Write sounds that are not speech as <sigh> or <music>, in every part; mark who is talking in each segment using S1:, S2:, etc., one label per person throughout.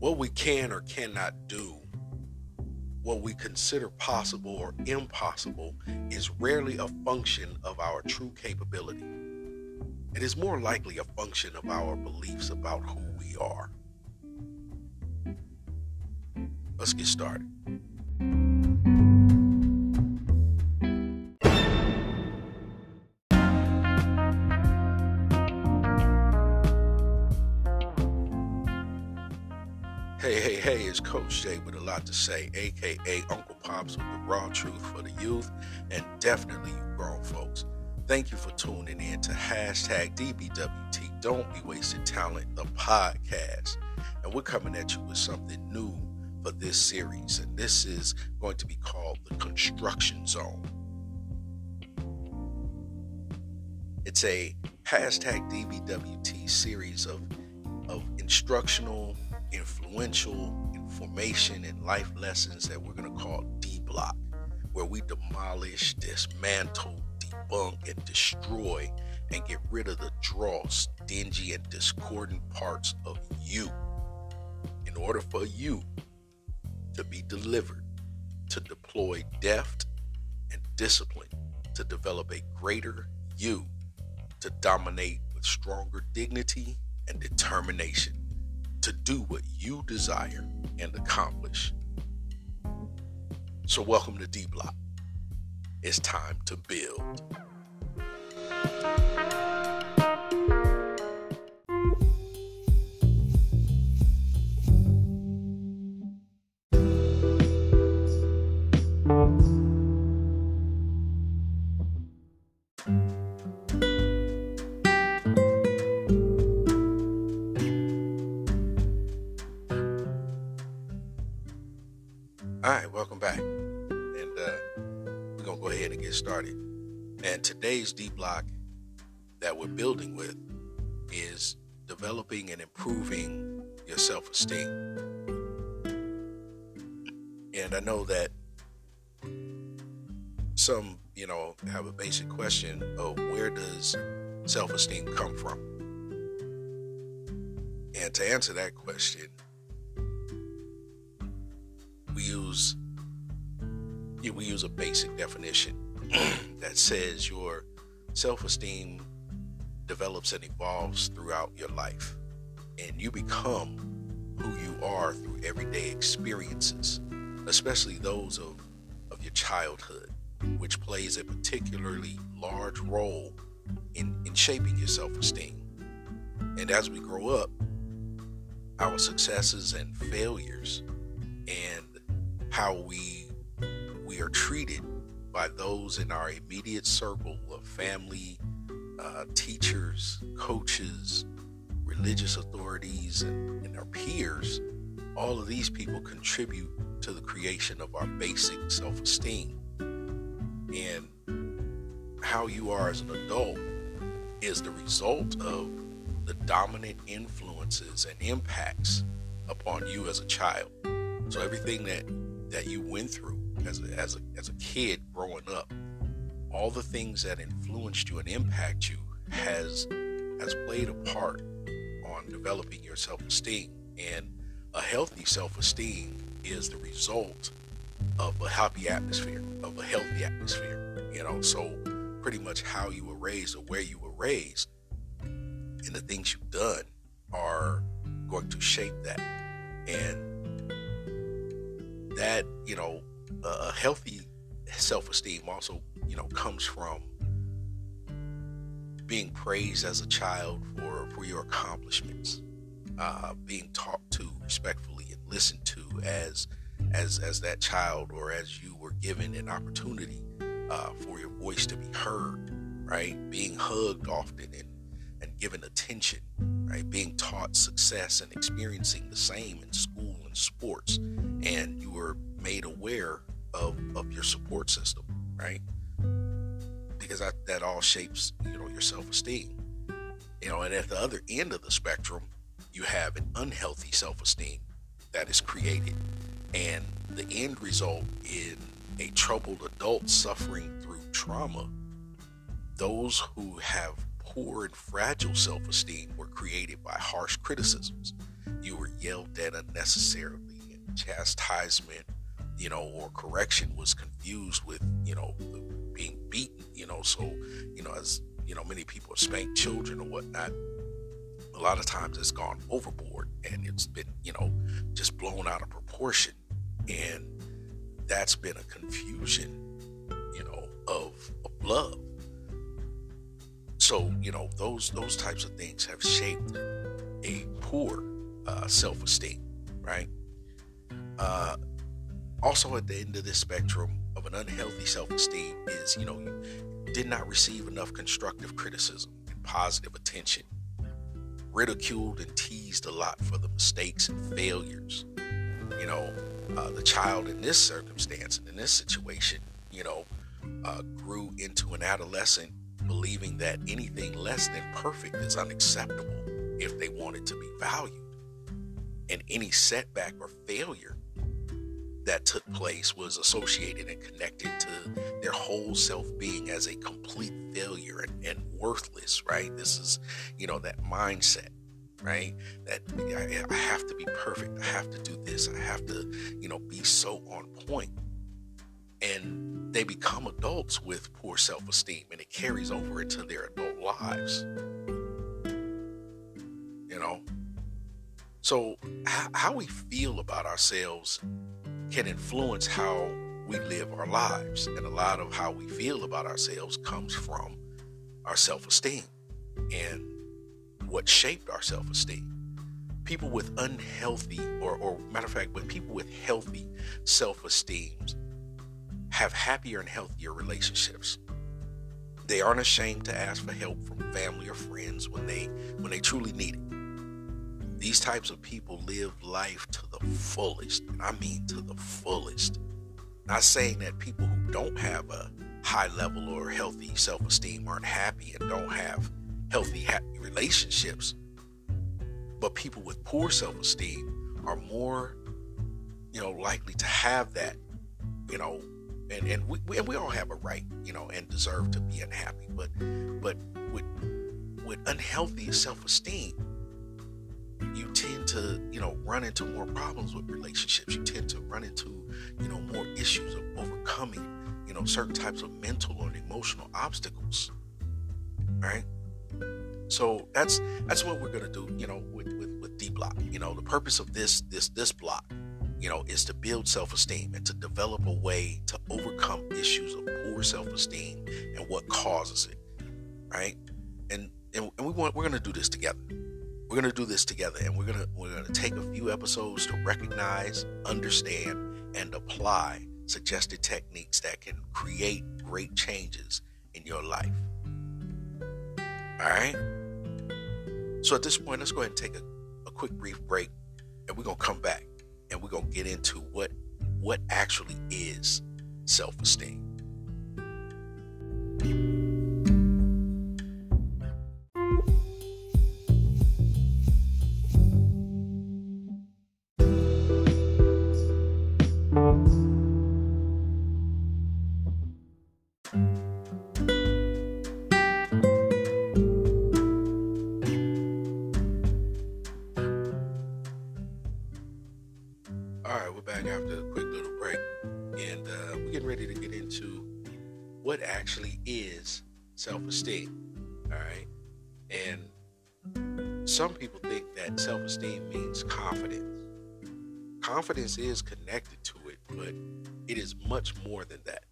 S1: What we can or cannot do, what we consider possible or impossible, is rarely a function of our true capability. It is more likely a function of our beliefs about who we are. Let's get started. Coach Jay with a lot to say, aka Uncle Pops with the raw truth for the youth and definitely you grown folks. Thank you for tuning in to hashtag DBWT Don't Be Wasting Talent, the podcast. And we're coming at you with something new for this series, and this is going to be called the Construction Zone. It's a hashtag DBWT series of, of instructional influential information and life lessons that we're going to call D Block, where we demolish, dismantle, debunk, and destroy and get rid of the dross, dingy, and discordant parts of you in order for you to be delivered, to deploy deft and discipline, to develop a greater you, to dominate with stronger dignity and determination to do what you desire and accomplish. So, welcome to D Block. It's time to build. Basic question of where does self esteem come from? And to answer that question, we use yeah, we use a basic definition <clears throat> that says your self-esteem develops and evolves throughout your life and you become who you are through everyday experiences especially those of, of your childhood which plays a particularly large role in, in shaping your self-esteem and as we grow up our successes and failures and how we we are treated by those in our immediate circle of family, uh, teachers, coaches, religious authorities, and, and our peers. All of these people contribute to the creation of our basic self-esteem. And how you are as an adult is the result of the dominant influences and impacts upon you as a child. So everything that that you went through as a, as a, as a kid growing up, all the things that influenced you and impact you has has played a part on developing your self-esteem. And a healthy self-esteem is the result of a happy atmosphere, of a healthy atmosphere. You know, so pretty much how you were raised or where you were raised and the things you've done are going to shape that. And that you know a healthy self-esteem also you know comes from being praised as a child for for your accomplishments uh, being talked to respectfully and listened to as as as that child or as you were given an opportunity uh, for your voice to be heard right being hugged often and and given attention right being taught success and experiencing the same in school and sports and you were made aware of, of your support system, right? Because that, that all shapes, you know, your self-esteem. You know, and at the other end of the spectrum, you have an unhealthy self-esteem that is created. And the end result in a troubled adult suffering through trauma, those who have poor and fragile self esteem were created by harsh criticisms, you were yelled at unnecessarily and chastisement, you know, or correction was confused with, you know, being beaten, you know. So, you know, as you know, many people spanked children or whatnot. A lot of times it's gone overboard and it's been, you know, just blown out of proportion. And that's been a confusion, you know, of, of love. So, you know, those those types of things have shaped a poor uh, self-esteem, right? Uh, also, at the end of this spectrum of an unhealthy self-esteem is, you know, you did not receive enough constructive criticism and positive attention, ridiculed and teased a lot for the mistakes and failures. You know, uh, the child in this circumstance and in this situation, you know, uh, grew into an adolescent believing that anything less than perfect is unacceptable if they wanted to be valued. And any setback or failure that took place was associated and connected to their whole self being as a complete failure and, and worthless, right? This is, you know, that mindset right? That I, I, have to be perfect. I have to do this. I have to, you know, be so on point. And they become adults with poor self esteem and it carries over into their adult lives. You know? So, how we feel about ourselves can influence how we live our lives. And a lot of how we feel about ourselves comes from our self esteem and what shaped our self esteem. People with unhealthy, or, or matter of fact, but people with healthy self esteems have happier and healthier relationships. They aren't ashamed to ask for help from family or friends when they when they truly need it. These types of people live life to the fullest. And I mean to the fullest. Not saying that people who don't have a high level or healthy self esteem aren't happy and don't have healthy, happy relationships. But people with poor self esteem are more, you know, likely to have that, you know, and, and we, we, we all have a right, you know, and deserve to be unhappy. But but with with unhealthy self esteem, you tend to, you know, run into more problems with relationships. You tend to run into, you know, more issues of overcoming, you know, certain types of mental and emotional obstacles. Right? So that's that's what we're gonna do, you know, with, with, with D block. You know, the purpose of this this this block, you know, is to build self-esteem and to develop a way to overcome issues of poor self-esteem and what causes it. Right? And and, and we want we're gonna do this together we're to do this together and we're to we're to take a few episodes to recognize understand and apply suggested techniques that can create great changes in your life all right so at this point let's go ahead and take a, a quick brief break and we're to come back and we're to get into what what actually is self-esteem actually is self esteem. All right. And some people think that self esteem means confidence. Confidence is connected to it, but it is much more than that.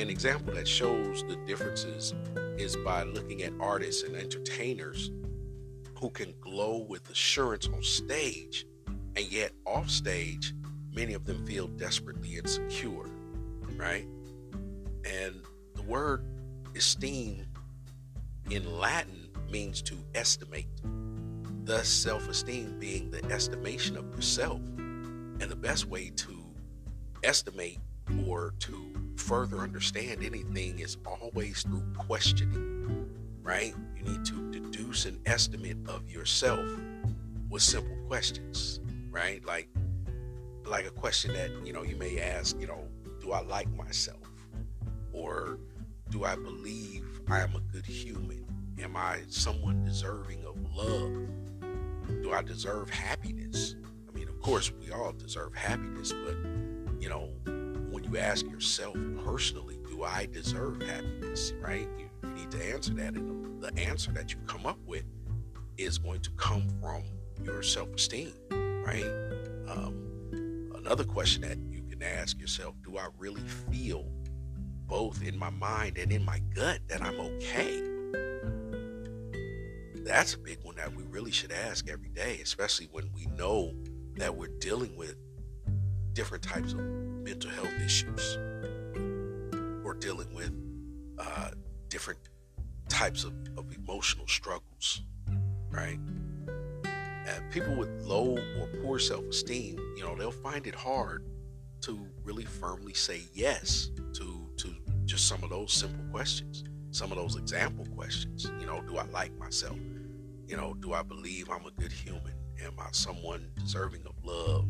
S1: An example that shows the differences is by looking at artists and entertainers who can glow with assurance on stage, and yet off stage, many of them feel desperately insecure, right? And word esteem in Latin means to estimate, thus, self esteem being the estimation of yourself. And the best way to estimate or to further understand anything is always through questioning, right? You need to deduce an estimate of yourself with simple questions, right? Like, like a question that you know you may ask, you know, do I like myself? Or do I believe I am a good human? Am I someone deserving of love? Do I deserve happiness? I mean, of course, we all deserve happiness, but you know, when you ask yourself personally, do I deserve happiness? Right? You, you need to answer that, and the answer that you come up with is going to come from your self-esteem, right? Um, another question that you can ask yourself: Do I really feel both in my mind and in my gut that I'm okay? That's a big one that we really should ask every day, especially when we know that we're dealing with different types of mental health issues or dealing with uh, different types of, of emotional struggles, right? And people with low or poor self esteem, you know, they'll find it hard to really firmly say yes to, to just some of those simple questions, some of those example questions. You know, do I like myself? You know, do I believe I'm a good human? Am I someone deserving of love?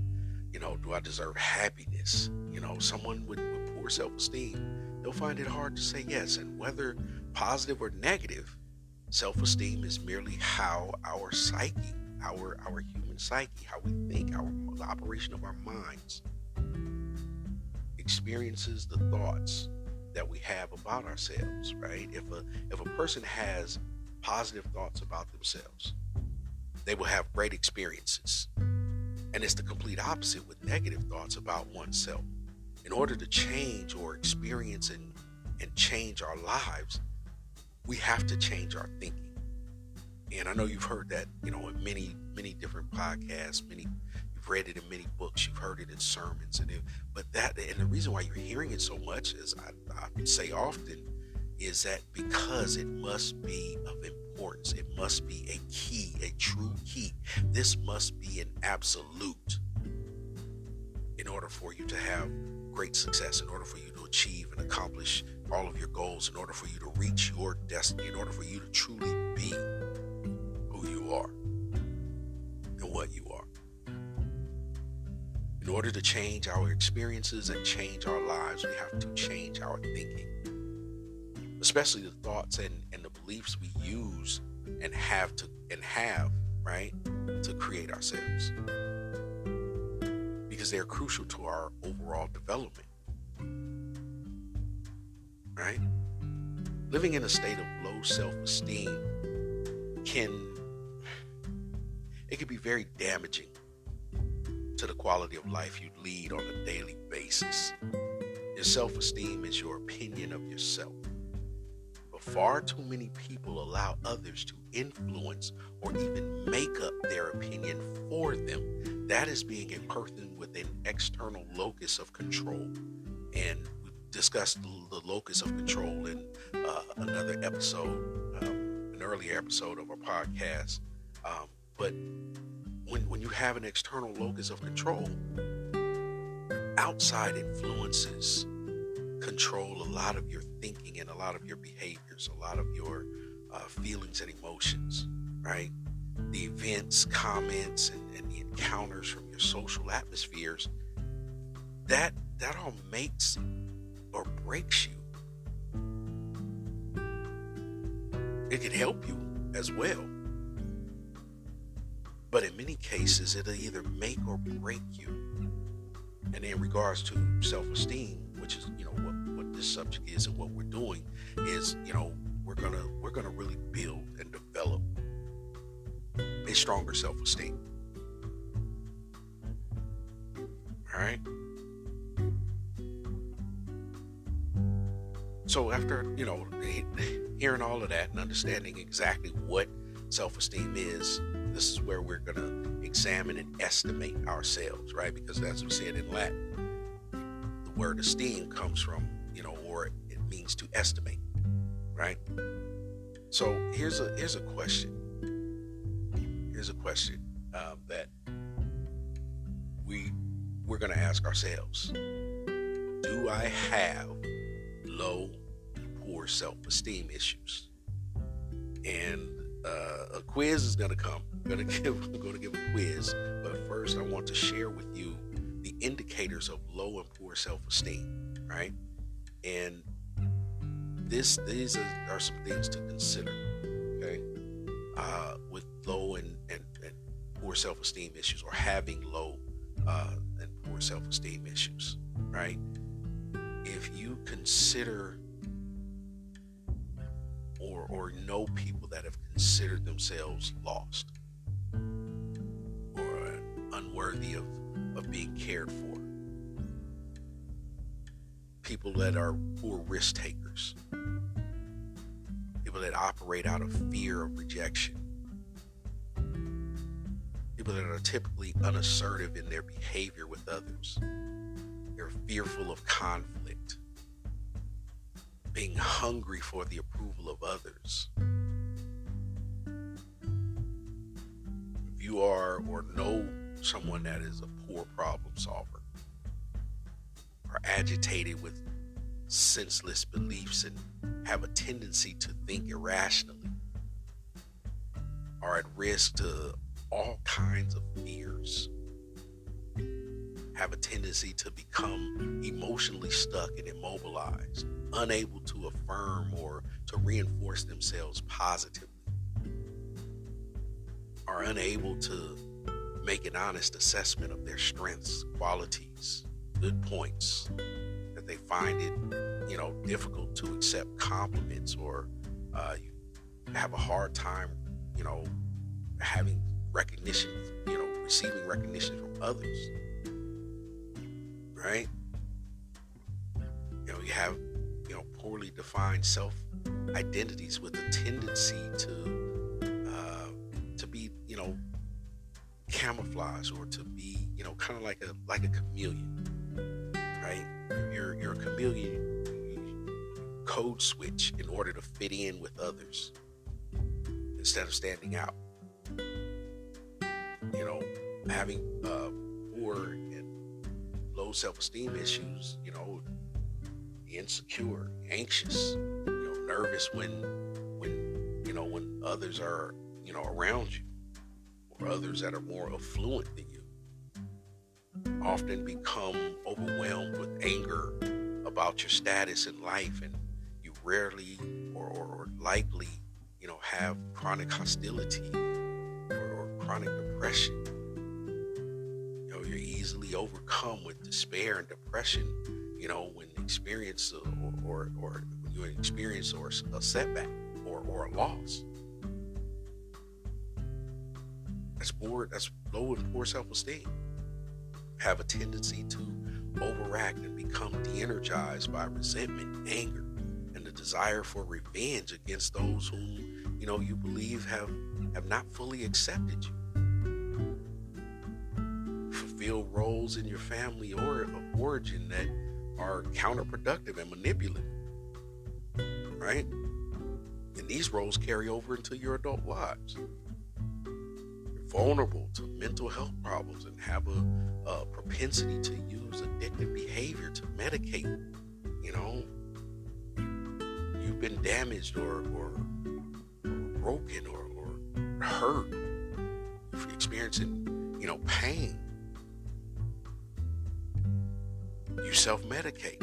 S1: You know, do I deserve happiness? You know, someone with, with poor self esteem, they'll find it hard to say yes. And whether positive or negative, self esteem is merely how our psyche, our, our human psyche, how we think, our, the operation of our minds, experiences the thoughts that we have about ourselves, right? If a if a person has positive thoughts about themselves, they will have great experiences. And it's the complete opposite with negative thoughts about oneself. In order to change or experience and, and change our lives, we have to change our thinking. And I know you've heard that, you know, in many, many different podcasts, many read it in many books, you've heard it in sermons, and it, but that and the reason why you're hearing it so much, as I, I say often, is that because it must be of importance, it must be a key, a true key. This must be an absolute in order for you to have great success, in order for you to achieve and accomplish all of your goals, in order for you to reach your destiny, in order for you to truly be who you are and what you are. In order to change our experiences and change our lives, we have to change our thinking. Especially the thoughts and, and the beliefs we use and have to and have right to create ourselves. Because they're crucial to our overall development. Right? Living in a state of low self-esteem can it can be very damaging to the quality of life you lead on a daily basis your self-esteem is your opinion of yourself But far too many people allow others to influence or even make up their opinion for them. That is being a person with an external locus of control. And we discussed the locus of control in uh, another episode, um, an earlier episode of our podcast. Um, but when, when you have an external locus of control, outside influences control a lot of your thinking and a lot of your behaviors, a lot of your uh, feelings and emotions, right? The events, comments, and, and the encounters from your social atmospheres, that that all makes or breaks you. It can help you as well. But in many cases, it'll either make or break you. And in regards to self esteem, which is, you know, what what this subject is and what we're doing is, you know, we're gonna we're gonna really build and develop a stronger self-esteem. All right. So after you know hearing all of that and understanding exactly what self-esteem is, this is where we're gonna examine and estimate ourselves, right? Because as we said in Latin, the word esteem comes from you know, or it means to estimate, right? So here's a here's a question. Here's a question um, that we we're going to ask ourselves: Do I have low, poor self-esteem issues? And uh, a quiz is going to come. To <laughs> give I'm to give a quiz, but first I want to share with you the indicators of low and poor self-esteem, right? And this these are, are some things to consider. Okay, uh, with low and, and, and poor self-esteem issues or having low uh, and poor self-esteem issues, right? If you consider or or know people that have considered themselves lost unworthy of, of being cared for, people that are poor risk takers, people that operate out of fear of rejection, people that are typically unassertive in their behavior with others. They're fearful of conflict, being hungry for the approval of others. If you are or know someone that is a poor problem solver, are agitated with senseless beliefs and have a tendency to think irrationally, are at risk to all kinds of fears, have a tendency to become emotionally stuck and immobilized, unable to affirm or to reinforce themselves positively, are unable to make an honest assessment of their strengths, qualities, good points, that they find it, you know, difficult to accept compliments or uh, have a hard time, you know, having recognition, you know, receiving recognition from others. Right? You know, you have, you know, poorly defined self identities with a tendency to camouflage or to be, you know, kind of like a like a chameleon. Right? You're you're a chameleon code switch in order to fit in with others instead of standing out you know, having uh, poor and low self-esteem issues, you know, insecure, anxious, you know, nervous when when you know when others are you know around you, or others that are more affluent than you, often become overwhelmed with anger about your status in life, and you rarely or, or, or likely you know have chronic hostility or chronic depression. You know, you're easily overcome with despair and depression, you know, when experience or, or, or you experience or a setback or, or a loss. That's poor, that's low and poor self-esteem. Have a tendency to overact and become de-energized by resentment, anger, and the desire for revenge against those whom you know you believe have have not fully accepted you fulfill roles in your family or origin that are counterproductive and manipulative. Right? And these roles carry over into your adult lives. Vulnerable to mental health problems and have a, a propensity to use addictive behavior to medicate. You know, you've been damaged or, or, or broken or, or hurt. You're experiencing, you know, pain you self medicate.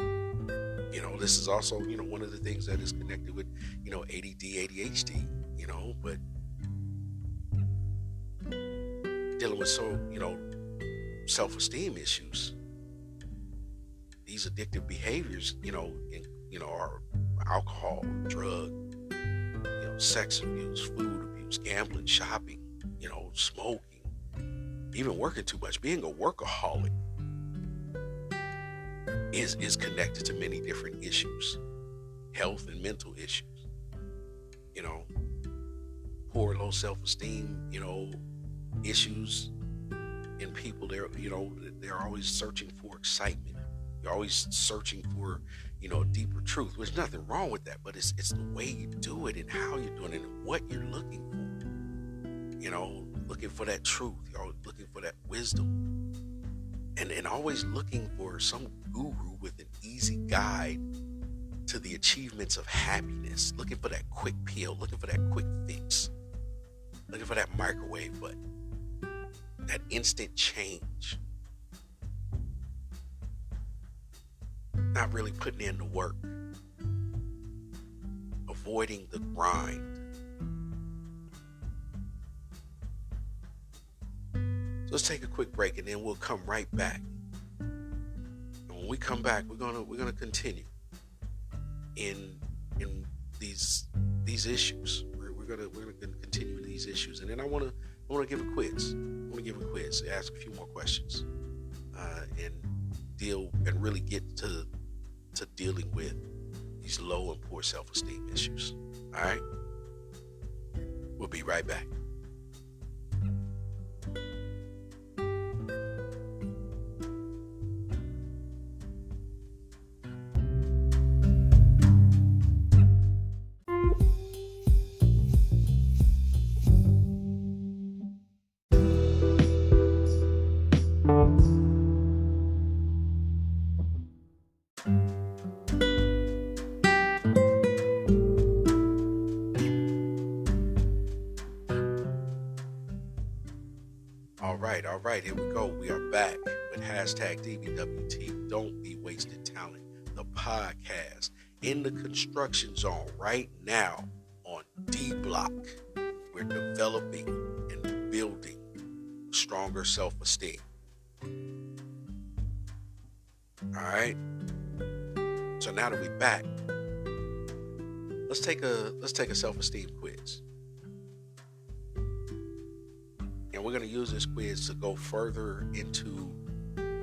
S1: You know, this is also, you know, one of the things that is connected with, you know, ADD, ADHD, you know, but dealing with so, you know, self esteem issues, these addictive behaviors, you know, in, you know, are alcohol, drug, you know, sex abuse, food abuse, gambling, shopping, you know, smoking, even working too much, being a workaholic is is connected to many different issues, health and mental issues. You know, poor low self-esteem, you know, issues in people they're you know they're always searching for excitement. You're always searching for you know deeper truth there's nothing wrong with that but it's it's the way you do it and how you're doing it and what you're looking for. You know looking for that truth you're always looking for that wisdom. And and always looking for some guru with an easy guide to the achievements of happiness, looking for that quick pill, looking for that quick fix, looking for that microwave button, that instant change. Not really putting in the work, avoiding the grind. So let's take a quick break and then we'll come right back. And when we come back, we're gonna we're gonna continue in in these these issues. We're, we're gonna we're gonna continue these issues, and then I wanna I wanna give a quiz. I wanna give a quiz, ask a few more questions, uh, and deal and really get to to dealing with these low and poor self-esteem issues. All right. We'll be right back. Hashtag DBWT. Don't be wasted talent. The podcast in the construction zone right now on D Block. We're developing and building stronger self esteem. All right. So now that we're back, let's take a let's take a self esteem quiz. And we're going to use this quiz to go further into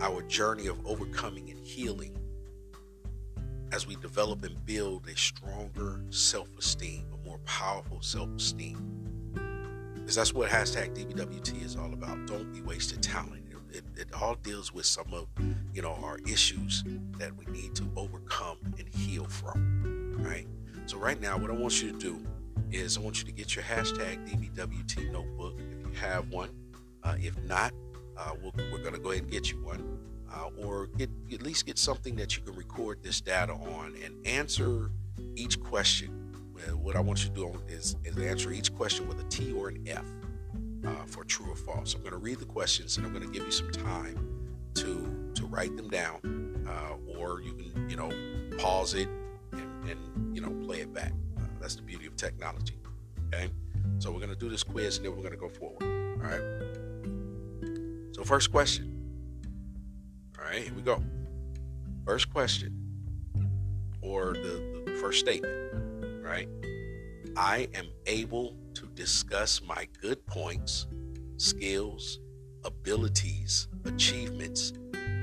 S1: our journey of overcoming and healing as we develop and build a stronger self esteem, a more powerful self esteem. Because that's what hashtag DBWT is all about. Don't be wasted talent. It, it, it, all deals with some of you know our issues that we need to overcome and heal from. Right. So right now, what I want you to do is I want you to get your hashtag DBWT notebook if you have one. Uh, if not, uh, we we are going to go ahead and get you one, uh, or get at least get something that you can record this data on and answer each question. What I want you to do is, is answer each question with a T or an F uh, for true or false. I'm going to read the questions and I'm going to give you some time to to write them down, uh, or you can you know pause it and, and you know play it back. Uh, that's the beauty of technology. Okay. So we're going to do this quiz and then we're going to go forward. All right. So, first question. All right, here we go. First question, or the, the first statement, right? I am able to discuss my good points, skills, abilities, achievements,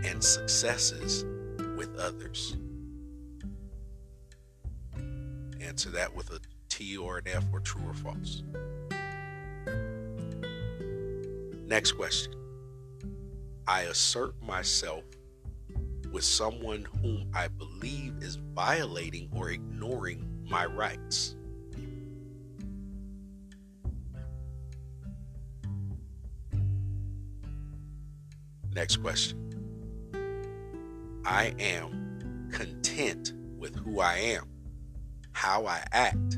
S1: and successes with others. Answer that with a T or an F or true or false. Next question. I assert myself with someone whom I believe is violating or ignoring my rights. Next question. I am content with who I am, how I act,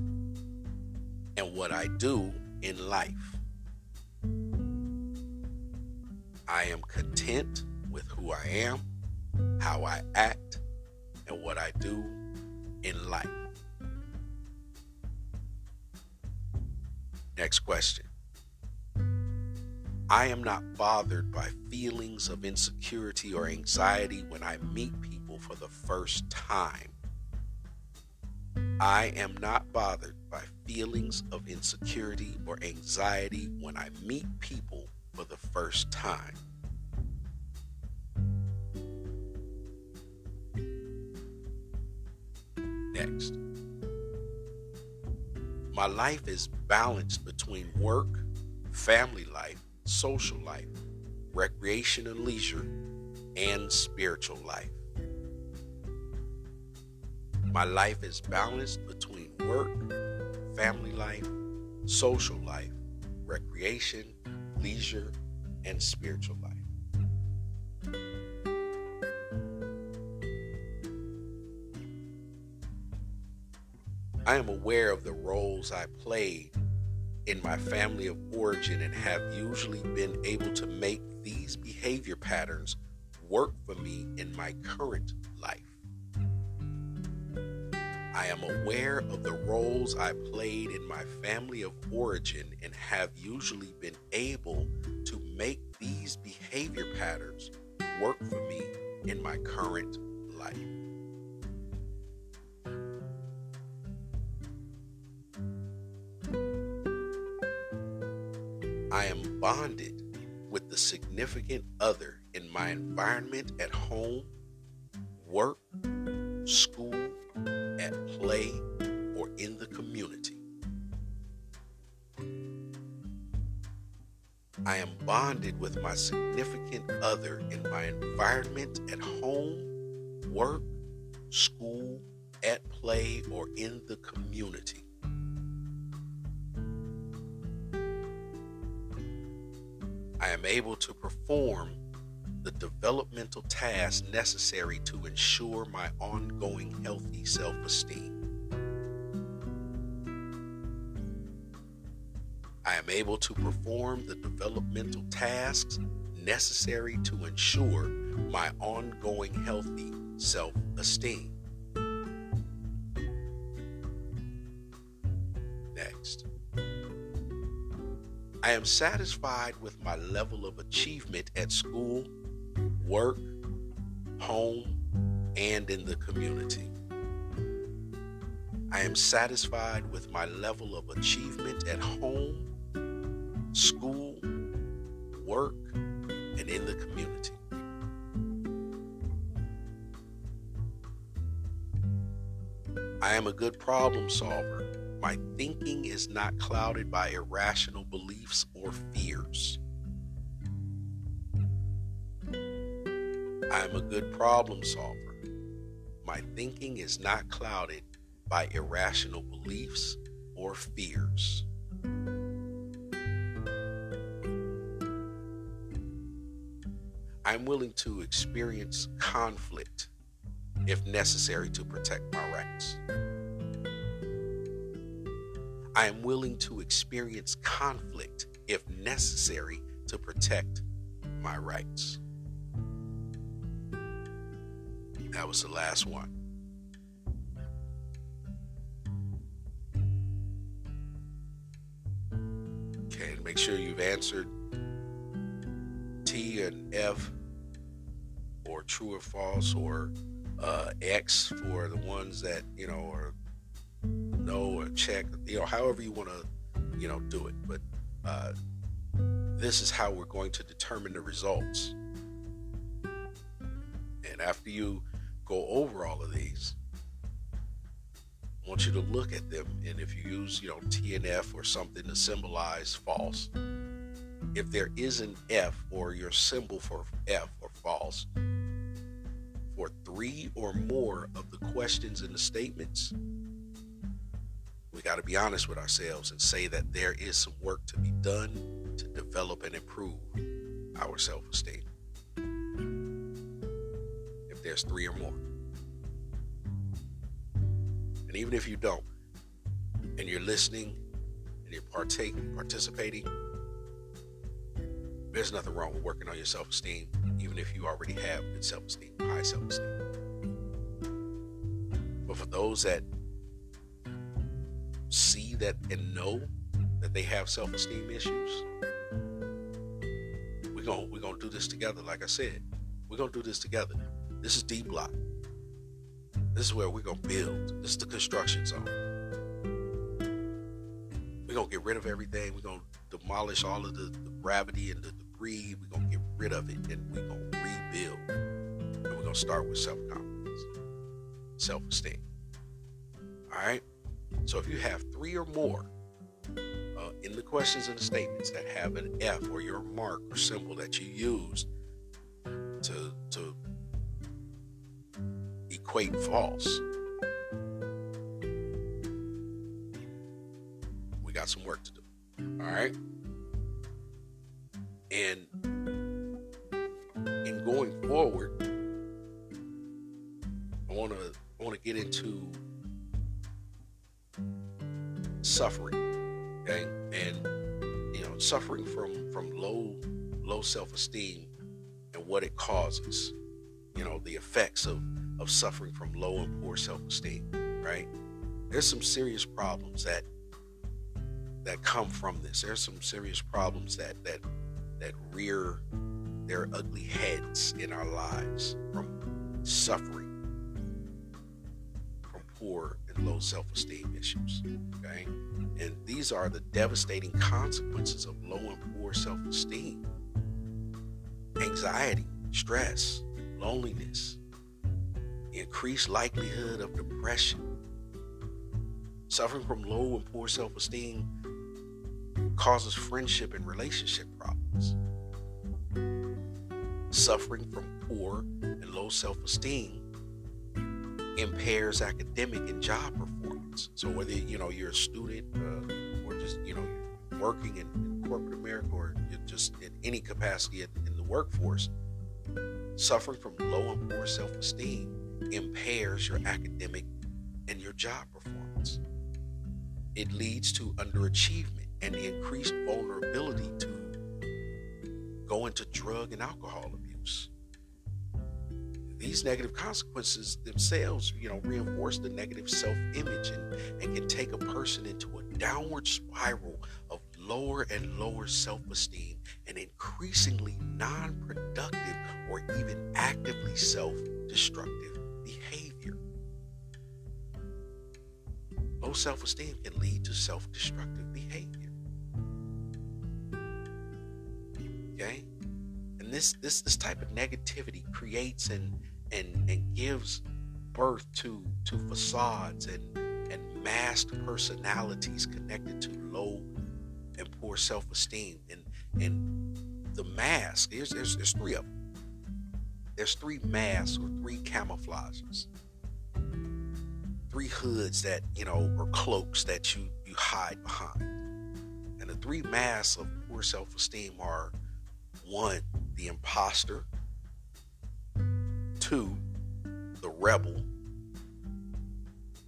S1: and what I do in life. I am content with who I am, how I act, and what I do in life. Next question. I am not bothered by feelings of insecurity or anxiety when I meet people for the first time. I am not bothered by feelings of insecurity or anxiety when I meet people for the first time. Next. My life is balanced between work, family life, social life, recreation and leisure, and spiritual life. My life is balanced between work, family life, social life, recreation, leisure, and spiritual life. I am aware of the roles I played in my family of origin and have usually been able to make these behavior patterns work for me in my current. I am aware of the roles I played in my family of origin and have usually been able to make these behavior patterns work for me in my current life. I am bonded with the significant other in my environment at home, work, school, at play, or in the community. I am bonded with my significant other in my environment at home, work, school, at play, or in the community. I am able to perform the developmental tasks necessary to ensure my ongoing healthy self esteem. I am able to perform the developmental tasks necessary to ensure my ongoing healthy self esteem. Next. I am satisfied with my level of achievement at school, work, home, and in the community. I am satisfied with my level of achievement at home, school, work, and in the community. I am a good problem solver. My thinking is not clouded by irrational beliefs or fears. I am a good problem solver. My thinking is not clouded by irrational beliefs or fears. I'm willing to experience conflict if necessary to protect my rights. I am willing to experience conflict if necessary to protect my rights. That was the last one. Okay, make sure you've answered T and F or true or false or uh, X for the ones that, you know, are no or check, you know, however you want to, you know, do it. But uh, this is how we're going to determine the results. And after you go over all of these, I want you to look at them. And if you use, you know, T and F or something to symbolize false, if there is an F or your symbol for F or false, for three or more of the questions in the statements, we got to be honest with ourselves and say that there is some work to be done to develop and improve our self esteem. There's three or more. And even if you don't, and you're listening and you're partaking, participating, there's nothing wrong with working on your self esteem, even if you already have good self esteem, high self esteem. But for those that see that and know that they have self esteem issues, we're going we're gonna do this together. Like I said, we're going to do this together. This is D Block. This is where we're going to build. This is the construction zone. We're going to get rid of everything. We're going to demolish all of the, the gravity and the debris. We're going to get rid of it and we're going to rebuild. And we're going to start with self confidence, self esteem. All right? So if you have three or more uh, in the questions and the statements that have an F or your mark or symbol that you use equate false, we got some work to do. All right? And in going forward, I want to I want to get into suffering, okay, and you know, suffering from from low low self esteem and what it causes. You know, the effects of of suffering from low and poor self esteem. Right? There's some serious problems that that come from this. There's some serious problems that that that rear their ugly heads in our lives from suffering from poor and low self-esteem issues. Okay? And these are the devastating consequences of low and poor self-esteem. Anxiety, stress, loneliness, increased likelihood of depression. Suffering from low and poor self esteem causes friendship and relationship problems. Suffering from poor and low self esteem impairs academic and job performance. So whether you know you're a student uh, or just you know working in, in, corporate America or you're just in any capacity in, in the workforce, suffering from low and poor self esteem impairs your academic and your job performance. It leads to underachievement and the increased vulnerability to go into drug and alcohol abuse. These negative consequences themselves, you know, reinforce the negative self-image and, and can take a person into a downward spiral of lower and lower self-esteem and increasingly non-productive or even actively self-destructive Low self esteem can lead to self destructive behavior. Okay? And this, this, this type of negativity creates and, and, and gives birth to, to facades and, and masked personalities connected to low and poor self esteem. And, and the mask, there's, there's, there's three of them there's three masks or three camouflages three hoods that you know or cloaks that you you hide behind and the three masks of poor self-esteem are one the imposter two the rebel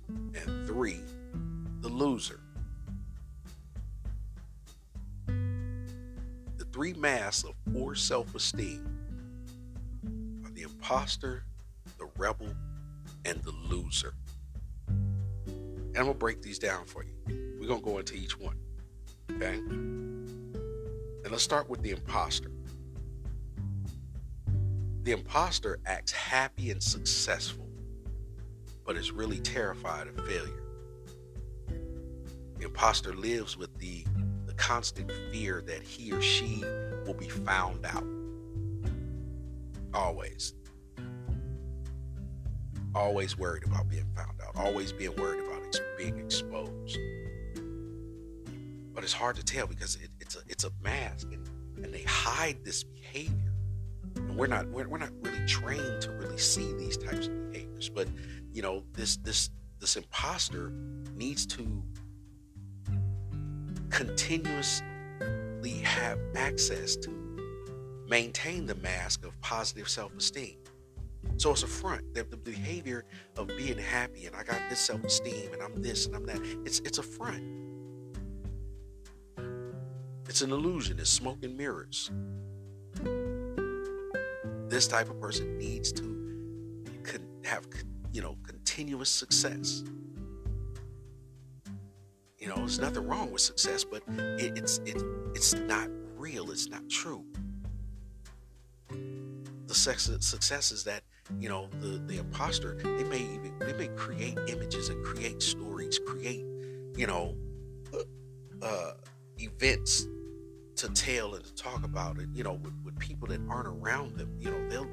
S1: and three the loser the three masks of poor self-esteem are the imposter, the rebel, and the loser. And I'm going to break these down for you. We're going to go into each one. Okay? And let's start with the imposter. The imposter acts happy and successful, but is really terrified of failure. The imposter lives with the, the constant fear that he or she will be found out. Always always worried about being found out, always being worried about ex- being exposed. But it's hard to tell because it, it's a it's a mask, and, and they hide this behavior. And we're not we're, we're not really trained to really see these types of behaviors. But you know this this this imposter needs to continuously have access to maintain the mask of positive self-esteem so it's a front. The, the behavior of being happy and I got this self-esteem and I'm this and I'm that. It's it's a front. It's an illusion. It's smoke and mirrors. This type of person needs to have you know continuous success. You know, there's nothing wrong with success, but it, it's it, it's not real. It's not true. The success is that you know the the imposter they may even they may create images and create stories create you know uh, events to tell and to talk about it you know with, with people that aren't around them you know they'll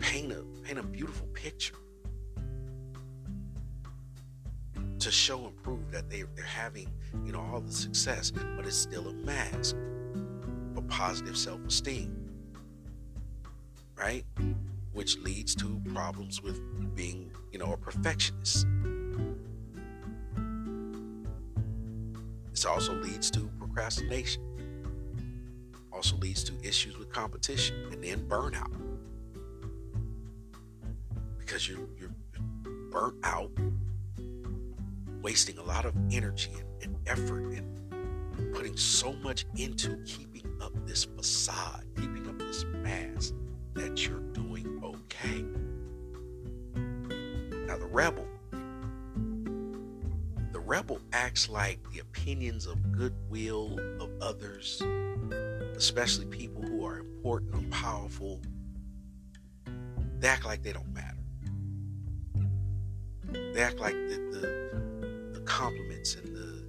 S1: paint a paint a beautiful picture to show and prove that they, they're having you know all the success but it's still a mask for positive self-esteem right which leads to problems with being, you know, a perfectionist. This also leads to procrastination. Also leads to issues with competition and then burnout. Because you're, you're burnt out, wasting a lot of energy and, and effort and putting so much into keeping up this facade, acts like the opinions of goodwill of others especially people who are important or powerful, they act like they don't matter. They act like the, the, the compliments and the,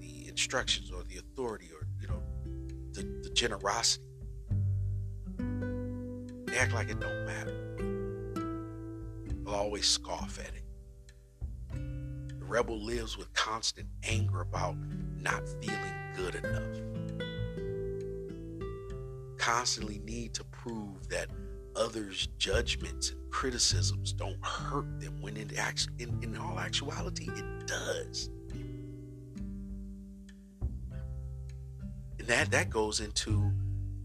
S1: the instructions or the authority or, you know, the, the generosity, they act like it don't matter. They'll always scoff at it. Rebel lives with constant anger about not feeling good enough. Constantly need to prove that others' judgments and criticisms don't hurt them when in, act- in, in all actuality it does. And that, that goes into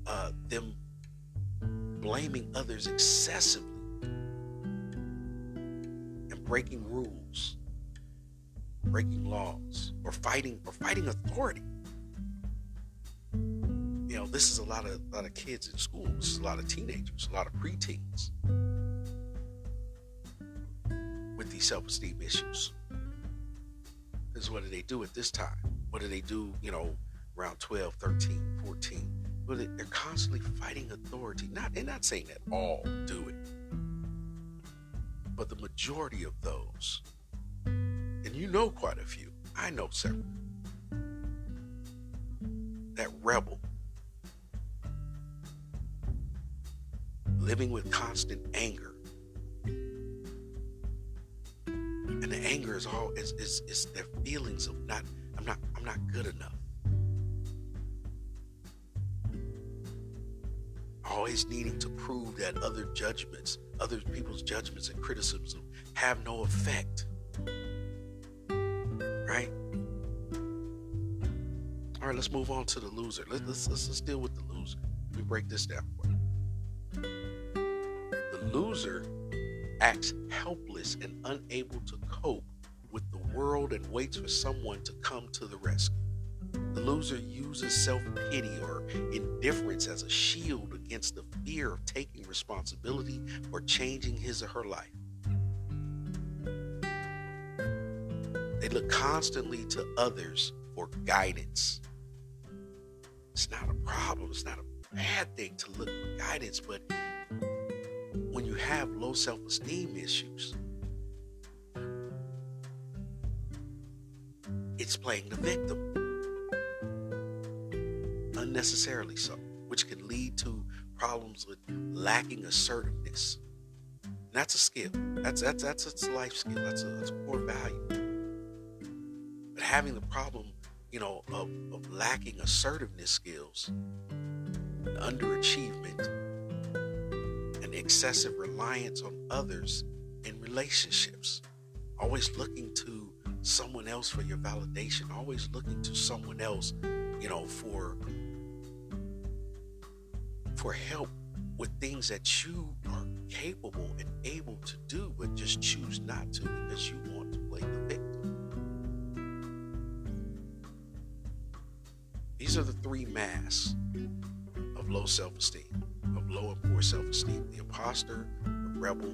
S1: uh, them blaming others excessively and breaking rules, breaking laws, or fighting or fighting authority. You know, this is a lot of a lot of kids in school. This is a lot of teenagers, a lot of preteens with these self-esteem issues. Because what do they do at this time? What do they do, you know, around 12, 13, 14? Well, they're constantly fighting authority. Not, they're not saying that all do it, but the majority of those, and you know quite a few, I know several, that rebel, living with constant anger. And the anger is all is, is, is their feelings of not I'm not I'm not good enough. always needing to prove that other judgments, other people's judgments and criticism have no effect. Right, let's move on to the loser. Let's, let's, let's, let's deal with the loser. We break this down. The loser acts helpless and unable to cope with the world and waits for someone to come to the rescue. The loser uses self pity or indifference as a shield against the fear of taking responsibility for changing his or her life. They look constantly to others for guidance. It's not a problem, it's not a bad thing to look for guidance, but when you have low self esteem issues, it's playing the victim unnecessarily so, which can lead to problems with lacking assertiveness. And that's a skill. That's that's that's a life skill. That's a, that's a core value. But having the problem, you know, of, of lacking assertiveness skills, underachievement, and excessive reliance on others in relationships, always looking to someone else for your validation, always looking to someone else, you know, for for help with things that you are capable and able to do, but just choose not to because you want to play the victim. These are the three masks of low self esteem, of low and poor self esteem the imposter, the rebel,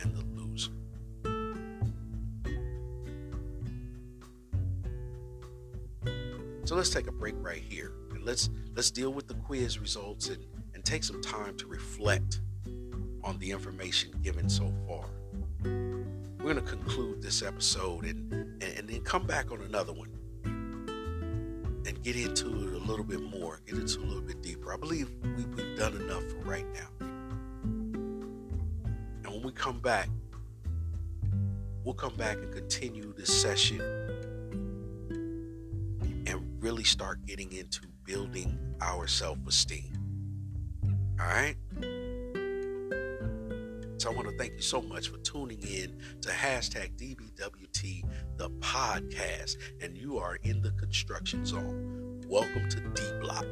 S1: and the loser. So let's take a break right here and let's let's deal with the quiz results and and take some time to reflect on the information given so far. We're going to conclude this episode and, and, and then come back on another one and get into little bit more, get into a little bit deeper. I believe we, we've done enough for right now. And when we come back, we'll come back and continue this session and really start getting into building our self esteem. All right. So I want to thank you so much for tuning in to hashtag DBWT, the podcast, and you are in the construction zone. Welcome to D Block.